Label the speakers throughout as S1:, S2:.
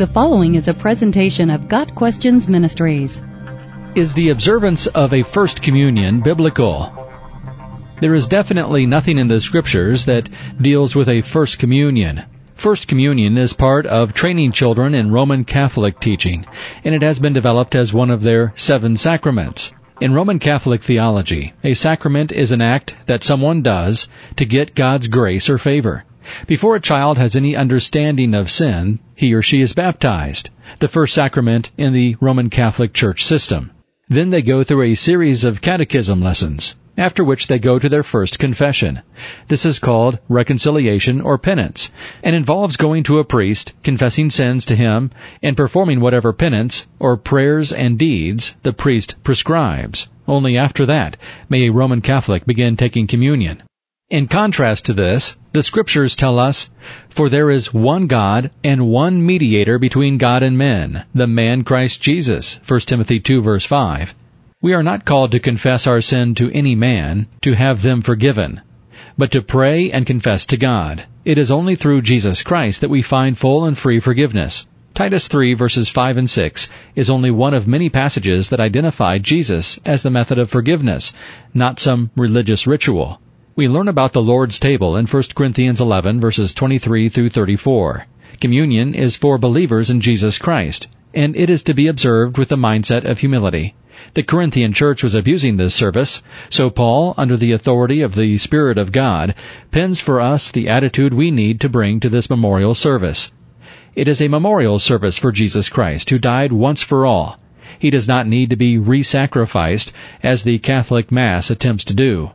S1: The following is a presentation of Got Questions Ministries.
S2: Is the observance of a First Communion biblical? There is definitely nothing in the Scriptures that deals with a First Communion. First Communion is part of training children in Roman Catholic teaching, and it has been developed as one of their seven sacraments. In Roman Catholic theology, a sacrament is an act that someone does to get God's grace or favor. Before a child has any understanding of sin, he or she is baptized, the first sacrament in the Roman Catholic Church system. Then they go through a series of catechism lessons, after which they go to their first confession. This is called reconciliation or penance, and involves going to a priest, confessing sins to him, and performing whatever penance, or prayers and deeds, the priest prescribes. Only after that may a Roman Catholic begin taking communion. In contrast to this, the scriptures tell us, For there is one God and one mediator between God and men, the man Christ Jesus. 1 Timothy 2 verse 5. We are not called to confess our sin to any man, to have them forgiven, but to pray and confess to God. It is only through Jesus Christ that we find full and free forgiveness. Titus 3 verses 5 and 6 is only one of many passages that identify Jesus as the method of forgiveness, not some religious ritual. We learn about the Lord's table in 1 Corinthians 11 verses 23 through 34. Communion is for believers in Jesus Christ, and it is to be observed with the mindset of humility. The Corinthian church was abusing this service, so Paul, under the authority of the Spirit of God, pens for us the attitude we need to bring to this memorial service. It is a memorial service for Jesus Christ, who died once for all. He does not need to be re-sacrificed, as the Catholic Mass attempts to do.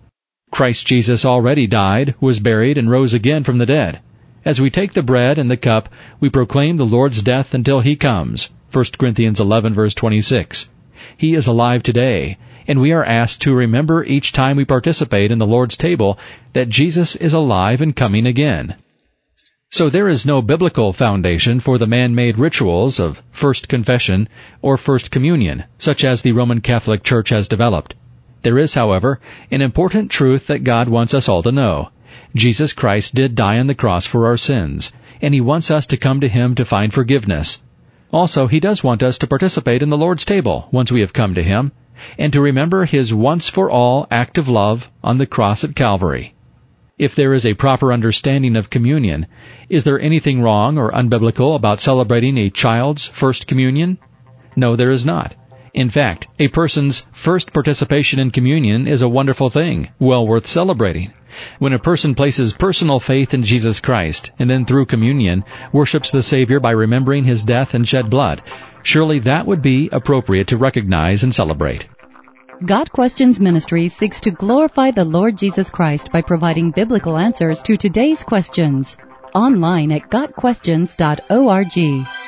S2: Christ Jesus already died, was buried, and rose again from the dead. As we take the bread and the cup, we proclaim the Lord's death until He comes. 1 Corinthians 11 verse 26. He is alive today, and we are asked to remember each time we participate in the Lord's table that Jesus is alive and coming again. So there is no biblical foundation for the man-made rituals of First Confession or First Communion, such as the Roman Catholic Church has developed. There is, however, an important truth that God wants us all to know. Jesus Christ did die on the cross for our sins, and He wants us to come to Him to find forgiveness. Also, He does want us to participate in the Lord's table once we have come to Him, and to remember His once for all act of love on the cross at Calvary. If there is a proper understanding of communion, is there anything wrong or unbiblical about celebrating a child's first communion? No, there is not. In fact, a person's first participation in communion is a wonderful thing, well worth celebrating. When a person places personal faith in Jesus Christ, and then through communion, worships the Savior by remembering His death and shed blood, surely that would be appropriate to recognize and celebrate.
S1: Got Questions Ministry seeks to glorify the Lord Jesus Christ by providing biblical answers to today's questions. Online at GotQuestions.org.